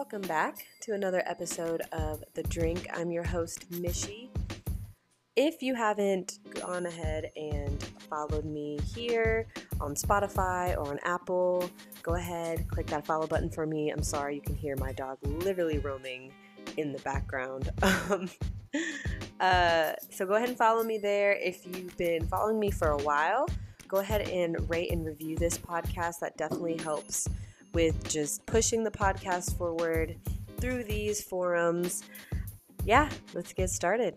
Welcome back to another episode of The Drink. I'm your host, Mishy. If you haven't gone ahead and followed me here on Spotify or on Apple, go ahead, click that follow button for me. I'm sorry you can hear my dog literally roaming in the background. Um, uh, so go ahead and follow me there. If you've been following me for a while, go ahead and rate and review this podcast. That definitely helps with just pushing the podcast forward through these forums. Yeah, let's get started.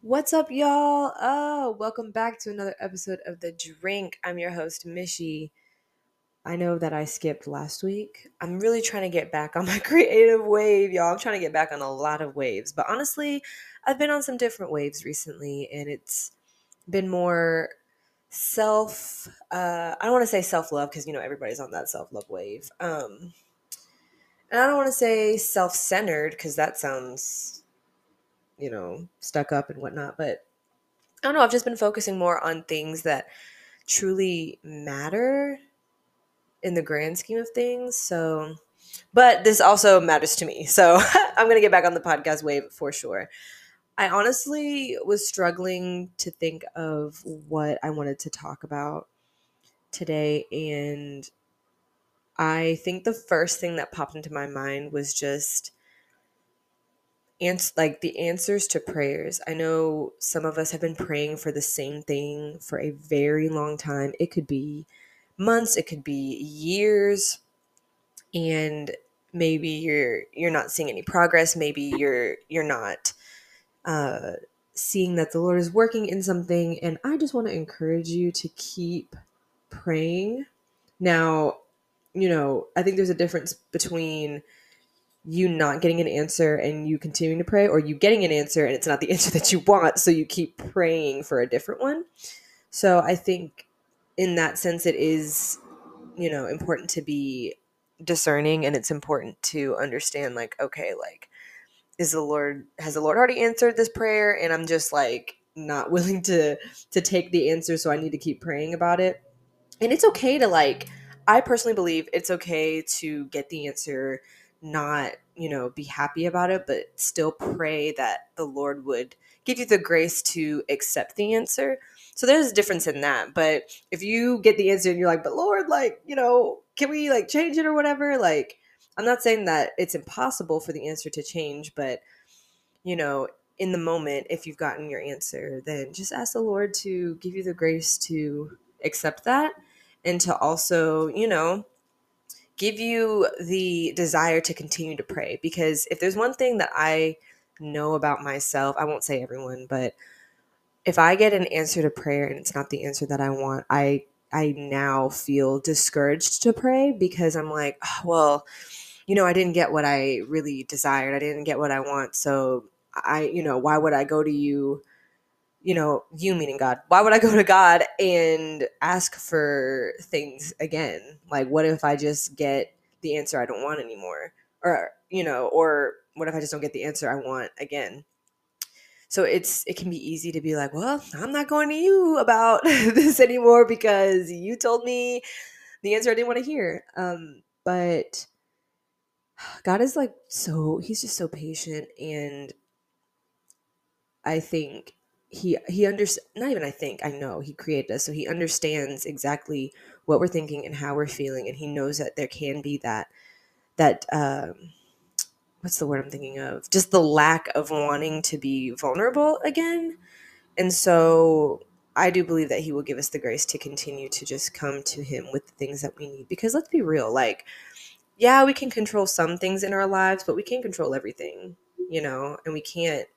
What's up, y'all? Oh, welcome back to another episode of The Drink. I'm your host, Mishy. I know that I skipped last week. I'm really trying to get back on my creative wave, y'all. I'm trying to get back on a lot of waves. But honestly, I've been on some different waves recently, and it's been more self uh i don't want to say self-love because you know everybody's on that self-love wave um and i don't want to say self-centered because that sounds you know stuck up and whatnot but i don't know i've just been focusing more on things that truly matter in the grand scheme of things so but this also matters to me so i'm gonna get back on the podcast wave for sure I honestly was struggling to think of what I wanted to talk about today. And I think the first thing that popped into my mind was just ans- like the answers to prayers. I know some of us have been praying for the same thing for a very long time. It could be months, it could be years. And maybe you're you're not seeing any progress, maybe you're you're not uh, seeing that the Lord is working in something. And I just want to encourage you to keep praying. Now, you know, I think there's a difference between you not getting an answer and you continuing to pray, or you getting an answer and it's not the answer that you want, so you keep praying for a different one. So I think in that sense, it is, you know, important to be discerning and it's important to understand, like, okay, like, is the Lord has the Lord already answered this prayer and I'm just like not willing to to take the answer so I need to keep praying about it. And it's okay to like I personally believe it's okay to get the answer not, you know, be happy about it but still pray that the Lord would give you the grace to accept the answer. So there's a difference in that. But if you get the answer and you're like, "But Lord, like, you know, can we like change it or whatever?" like I'm not saying that it's impossible for the answer to change, but you know, in the moment, if you've gotten your answer, then just ask the Lord to give you the grace to accept that and to also, you know, give you the desire to continue to pray. Because if there's one thing that I know about myself, I won't say everyone, but if I get an answer to prayer and it's not the answer that I want, I I now feel discouraged to pray because I'm like, oh, well, you know, I didn't get what I really desired. I didn't get what I want. So I, you know, why would I go to you, you know, you meaning God? Why would I go to God and ask for things again? Like, what if I just get the answer I don't want anymore? Or, you know, or what if I just don't get the answer I want again? So it's it can be easy to be like, well, I'm not going to you about this anymore because you told me the answer I didn't want to hear. Um, but God is like so he's just so patient and I think he he understands not even I think I know he created us so he understands exactly what we're thinking and how we're feeling and he knows that there can be that that um what's the word I'm thinking of? Just the lack of wanting to be vulnerable again and so I do believe that he will give us the grace to continue to just come to him with the things that we need because let's be real like yeah, we can control some things in our lives, but we can't control everything, you know, and we can't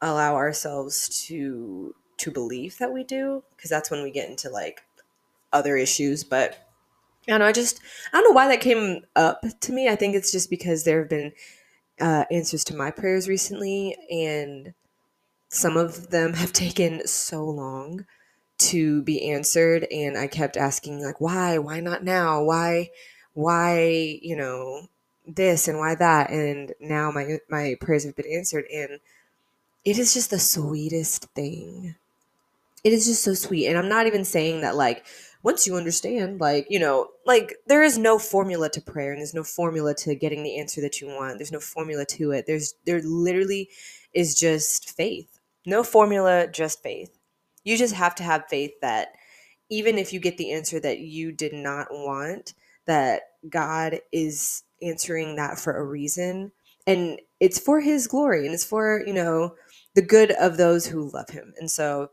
allow ourselves to to believe that we do because that's when we get into like other issues, but I don't know, I just I don't know why that came up to me. I think it's just because there have been uh, answers to my prayers recently, and some of them have taken so long to be answered, and I kept asking like, why, why not now? Why, why you know this and why that and now my my prayers have been answered and it is just the sweetest thing it is just so sweet. And I'm not even saying that like once you understand, like, you know, like there is no formula to prayer and there's no formula to getting the answer that you want. There's no formula to it. There's there literally is just faith. No formula, just faith. You just have to have faith that even if you get the answer that you did not want, that God is answering that for a reason and it's for his glory and it's for, you know, the good of those who love him. And so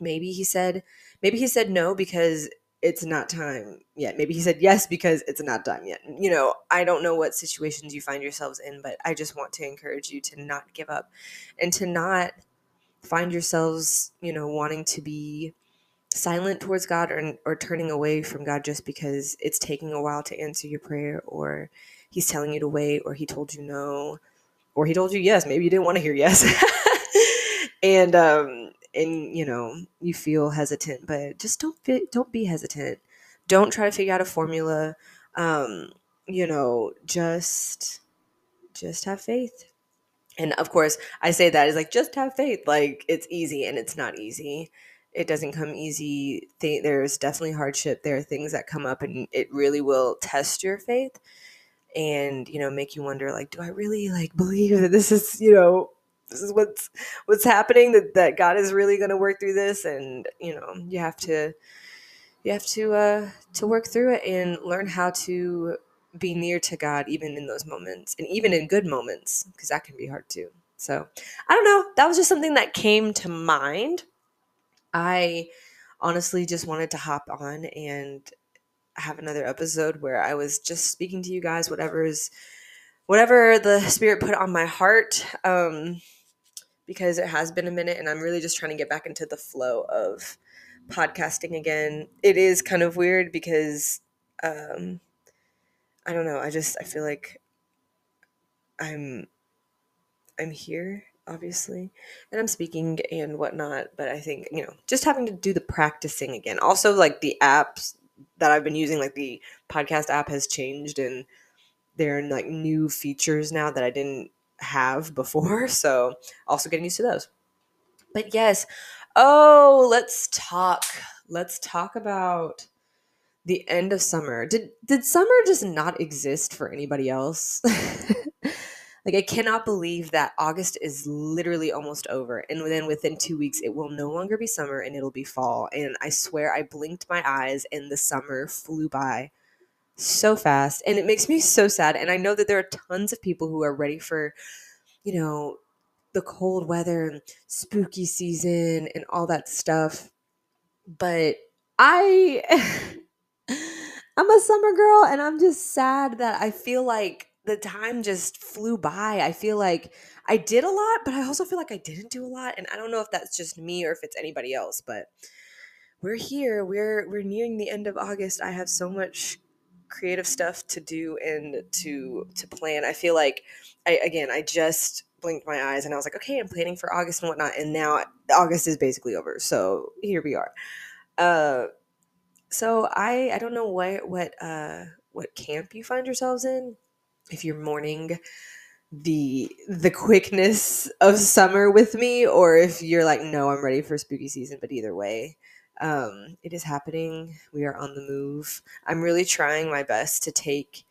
maybe he said maybe he said no because it's not time yet. Maybe he said yes because it's not time yet. You know, I don't know what situations you find yourselves in, but I just want to encourage you to not give up and to not find yourselves, you know, wanting to be silent towards God or, or turning away from God just because it's taking a while to answer your prayer or he's telling you to wait or he told you no or he told you yes. Maybe you didn't want to hear yes. and um and you know you feel hesitant but just don't be, don't be hesitant don't try to figure out a formula um you know just just have faith and of course i say that is like just have faith like it's easy and it's not easy it doesn't come easy. There's definitely hardship. There are things that come up and it really will test your faith and you know make you wonder like do i really like believe that this is you know this is what's what's happening that, that god is really going to work through this? And you know you have to you have to uh to work through it and learn how to be near to god even in those moments and even in good moments because that can be hard too. So i don't know. That was just something that came to mind i honestly just wanted to hop on and have another episode where i was just speaking to you guys whatever's whatever the spirit put on my heart um because it has been a minute and I'm really just trying to get back into the flow of podcasting again. It is kind of weird because um I don't know, I just I feel like I'm I'm here obviously and i'm speaking and whatnot but i think you know just having to do the practicing again also like the apps that i've been using like the podcast app has changed and there are like new features now that i didn't have before. So also getting used to those. But yes, oh, let's talk. Let's talk about the end of summer. Did did summer just not exist for anybody else? like I cannot believe that August is literally almost over and then within 2 weeks it will no longer be summer and it'll be fall and I swear I blinked my eyes and the summer flew by so fast and it makes me so sad and i know that there are tons of people who are ready for you know the cold weather and spooky season and all that stuff but i i'm a summer girl and i'm just sad that i feel like the time just flew by i feel like i did a lot but i also feel like i didn't do a lot and i don't know if that's just me or if it's anybody else but we're here we're we're nearing the end of august i have so much creative stuff to do and to to plan. I feel like I again I just blinked my eyes and I was like, okay, I'm planning for August and whatnot, and now August is basically over. So here we are. Uh, so I I don't know what what uh what camp you find yourselves in. If you're mourning the the quickness of summer with me, or if you're like, no, I'm ready for spooky season. But either way, um, it is happening. We are on the move. I'm really trying my best to take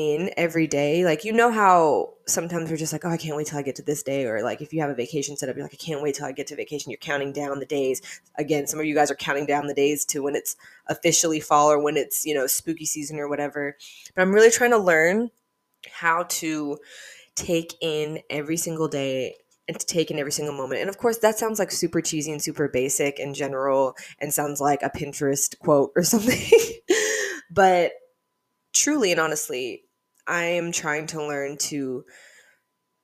in every day. Like, you know how sometimes we're just like, oh, I can't wait till I get to this day. Or like, if you have a vacation set up, you're like, I can't wait till I get to vacation. You're counting down the days. Again, some of you guys are counting down the days to when it's officially fall or when it's, you know, spooky season or whatever. But I'm really trying to learn how to take in every single day and to take in every single moment. And of course, that sounds like super cheesy and super basic and general and sounds like a Pinterest quote or something. but truly and honestly, I am trying to learn to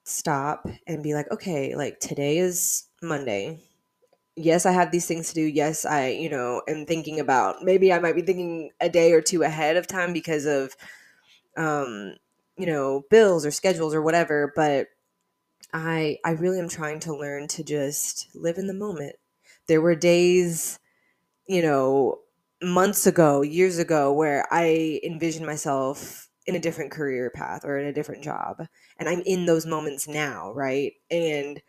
stop and be like, okay, like today is Monday. Yes, I have these things to do. Yes, I, you know, am thinking about maybe I might be thinking a day or two ahead of time because of um, you know, bills or schedules or whatever, but I I really am trying to learn to just live in the moment. There were days, you know, months ago, years ago where I envisioned myself in a different career path or in a different job and I'm in those moments now, right? And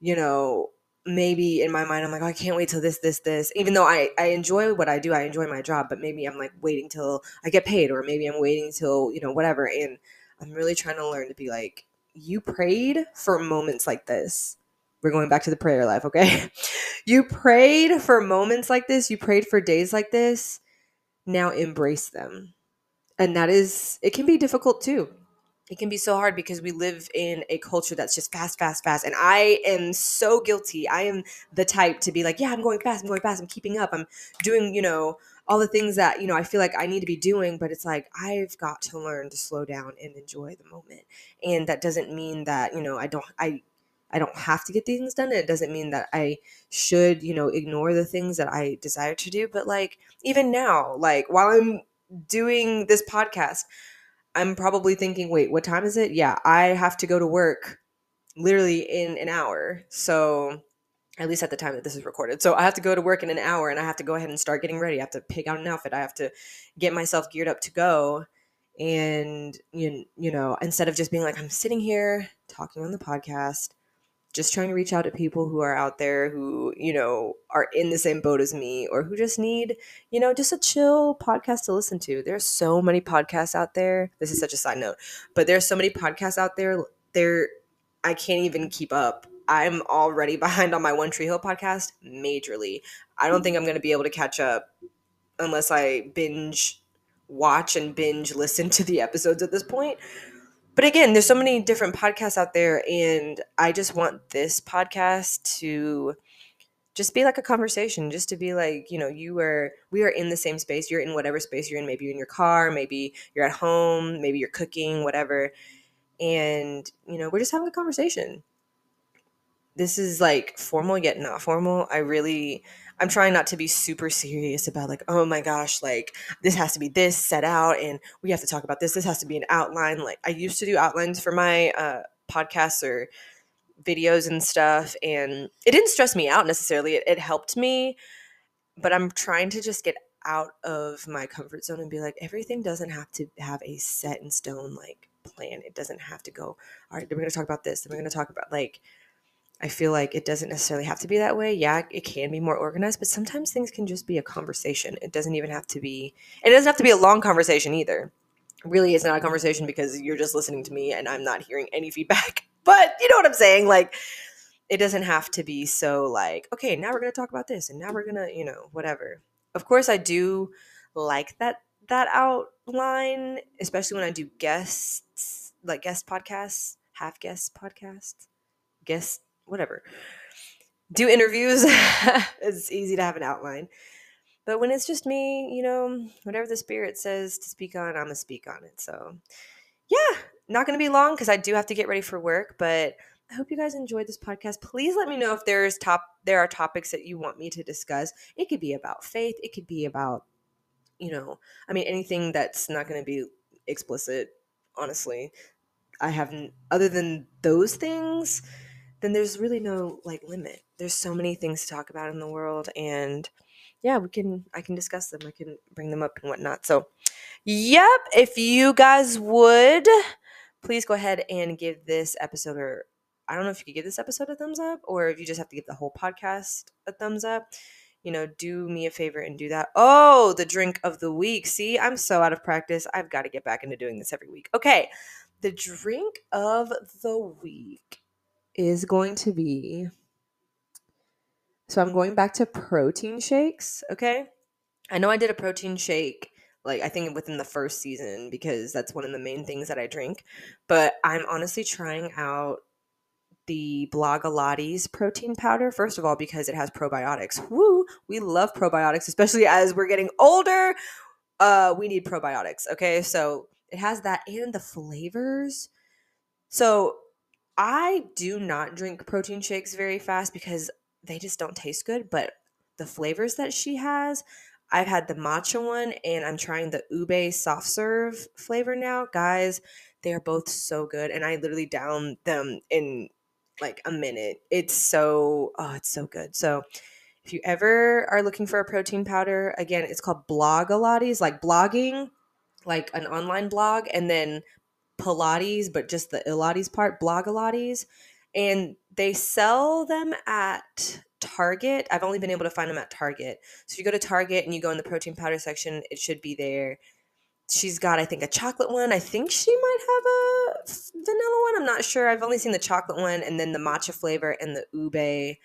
you know, maybe in my mind I'm like, oh, I can't wait till this, this, this. Even though I, I enjoy what I do, I enjoy my job, but maybe I'm like waiting till I get paid, or maybe I'm waiting till, you know, whatever. And I'm really trying to learn to be like, you prayed for moments like this. We're going back to the prayer life, okay? you prayed for moments like this, you prayed for days like this. Now embrace them. And that is, it can be difficult too it can be so hard because we live in a culture that's just fast, fast, fast. And I am so guilty. I am the type to be like, yeah, I'm going fast, I'm going fast, I'm keeping up, I'm doing, you know, all the things that, you know, I feel like I need to be doing. But it's like, I've got to learn to slow down and enjoy the moment. And that doesn't mean that, you know, I don't, I, I don't have to get things done. It doesn't mean that I should, you know, ignore the things that I desire to do. But like, even now, like while I'm doing this podcast, I'm probably thinking, wait, what time is it? Yeah, I have to go to work literally in an hour. So, at least at the time that this is recorded. So, I have to go to work in an hour and I have to go ahead and start getting ready. I have to pick out an outfit. I have to get myself geared up to go. And, you, you know, instead of just being like, I'm sitting here talking on the podcast, just trying to reach out to people who are out there who, you know, are in the same boat as me or who just need, you know, just a chill podcast to listen to. There's so many podcasts out there. This is such a side note, but there's so many podcasts out there. There I can't even keep up. I'm already behind on my One Tree Hill podcast majorly. I don't think I'm going to be able to catch up unless I binge watch and binge listen to the episodes at this point but again, there's so many different podcasts out there, and I just want this podcast to just be like a conversation, just to be like, you know, you are, we are in the same space. You're in whatever space you're in. Maybe you're in your car, maybe you're at home, maybe you're cooking, whatever. And, you know, we're just having a conversation. This is like formal yet not formal. I really, I'm trying not to be super serious about like, oh my gosh, like this has to be this set out and we have to talk about this. This has to be an outline. Like I used to do outlines for my uh, podcasts or videos and stuff, and it didn't stress me out necessarily. It, it helped me, but I'm trying to just get out of my comfort zone and be like, everything doesn't have to have a set in stone like plan. It doesn't have to go, all right, we're going to talk about this. Then we're going to talk about like I feel like it doesn't necessarily have to be that way. Yeah, it can be more organized, but sometimes things can just be a conversation. It doesn't even have to be, it doesn't have to be a long conversation either. Really, it's not a conversation because you're just listening to me and I'm not hearing any feedback. But you know what I'm saying? Like, it doesn't have to be so like, okay, now we're going to talk about this and now we're going to, you know, whatever. Of course, I do like that that outline, especially when I do guests, like guest podcasts, half guest podcasts, guest whatever. Do interviews. it's easy to have an outline. But when it's just me, you know, whatever the spirit says to speak on, I'm going to speak on it. So, yeah, not going to be long because I do have to get ready for work. But I hope you guys enjoyed this podcast. Please let me know if there's top there are topics that you want me to discuss. It could be about faith. It could be about, you know, I mean anything that's not going to be explicit. Honestly, I haven't. Other than those things, then there's really no like limit. There's so many things to talk about in the world, and yeah, we can I can discuss them. I can bring them up and whatnot. So, yep, if you guys would please go ahead and give this episode or I don't know if you could give this episode a thumbs up or if you just have to give the whole podcast a thumbs up. You know, do me a favor and do that. Oh, the drink of the week. See, I'm so out of practice. I've got to get back into doing this every week. Okay, the drink of the week is going to be so I'm going back to protein shakes, okay? I know I did a protein shake like I think within the first season because that's one of the main things that I drink, but I'm honestly trying out the Blogilates protein powder first of all because it has probiotics. Woo, we love probiotics especially as we're getting older. Uh we need probiotics, okay? So it has that and the flavors. So I do not drink protein shakes very fast because they just don't taste good, but the flavors that she has, I've had the matcha one and I'm trying the ube soft serve flavor now. Guys, they are both so good and I literally down them in like a minute. It's so oh, it's so good. So if you ever are looking for a protein powder, again, it's called Blogilates, like blogging, like an online blog, and then Pilates, but just the Pilates part, Blogilates. And they sell them at Target. I've only been able to find them at Target. So if you go to Target and you go in the protein powder section, it should be there. She's got, I think, a chocolate one. I think she might have a vanilla one. I'm not sure. I've only seen the chocolate one and then the matcha flavor and the ube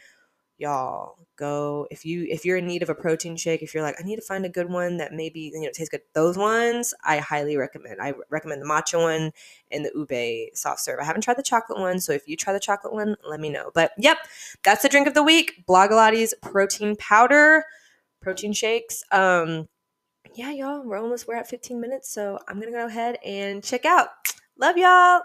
y'all go if you if you're in need of a protein shake if you're like i need to find a good one that maybe you know tastes good those ones i highly recommend. I recommend the matcha one and the ube soft serve. I haven't tried the chocolate one so if you try the chocolate one let me know. But yep that's the drink of the week. Blogilates protein powder protein shakes. Um yeah y'all we're almost we're at 15 minutes so i'm gonna go ahead and check out. Love y'all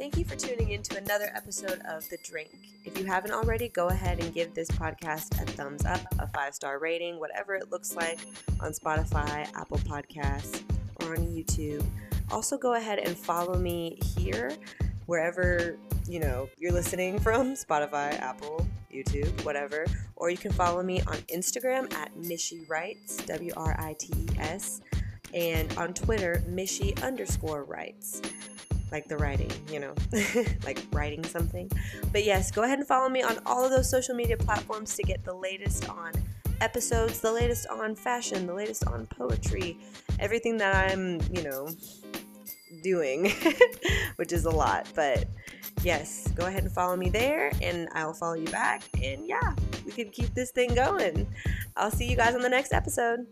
Thank you for tuning in to another episode of The Drink. If you haven't already, go ahead and give this podcast a thumbs up, a five star rating, whatever it looks like on Spotify, Apple Podcasts, or on YouTube. Also, go ahead and follow me here, wherever you know you're listening from Spotify, Apple, YouTube, whatever. Or you can follow me on Instagram at Mishy Writes, W R I T E S, and on Twitter, Mishy underscore Writes like the writing, you know, like writing something. But yes, go ahead and follow me on all of those social media platforms to get the latest on episodes, the latest on fashion, the latest on poetry, everything that I'm, you know, doing, which is a lot. But yes, go ahead and follow me there and I'll follow you back. And yeah, we can keep this thing going. I'll see you guys on the next episode.